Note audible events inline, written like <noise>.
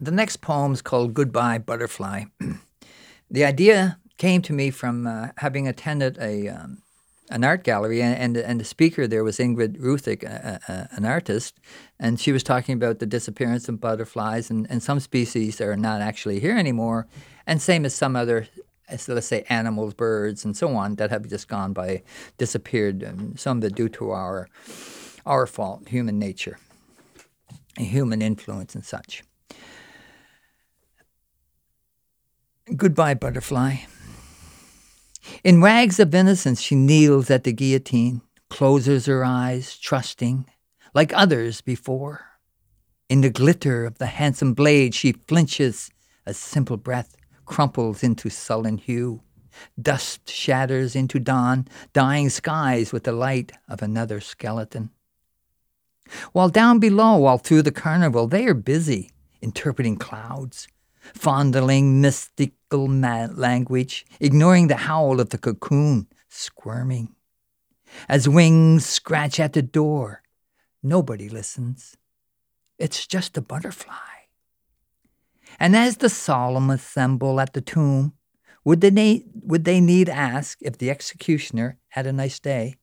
the next poem is called Goodbye Butterfly. <clears throat> the idea came to me from uh, having attended a um, an art gallery, and, and, and the speaker there was Ingrid Ruthig, a, a, an artist, and she was talking about the disappearance of butterflies, and, and some species are not actually here anymore, and same as some other, so let's say animals, birds, and so on that have just gone by, disappeared. Um, some that due to our our fault, human nature, human influence, and such. Goodbye, butterfly. In rags of innocence, she kneels at the guillotine, closes her eyes, trusting, like others before. In the glitter of the handsome blade, she flinches, a simple breath crumples into sullen hue. Dust shatters into dawn, dying skies with the light of another skeleton. While down below, while through the carnival, they are busy interpreting clouds, fondling mystical language, ignoring the howl of the cocoon, squirming. As wings scratch at the door, nobody listens. It's just a butterfly. And as the solemn assemble at the tomb, would they, would they need ask if the executioner had a nice day?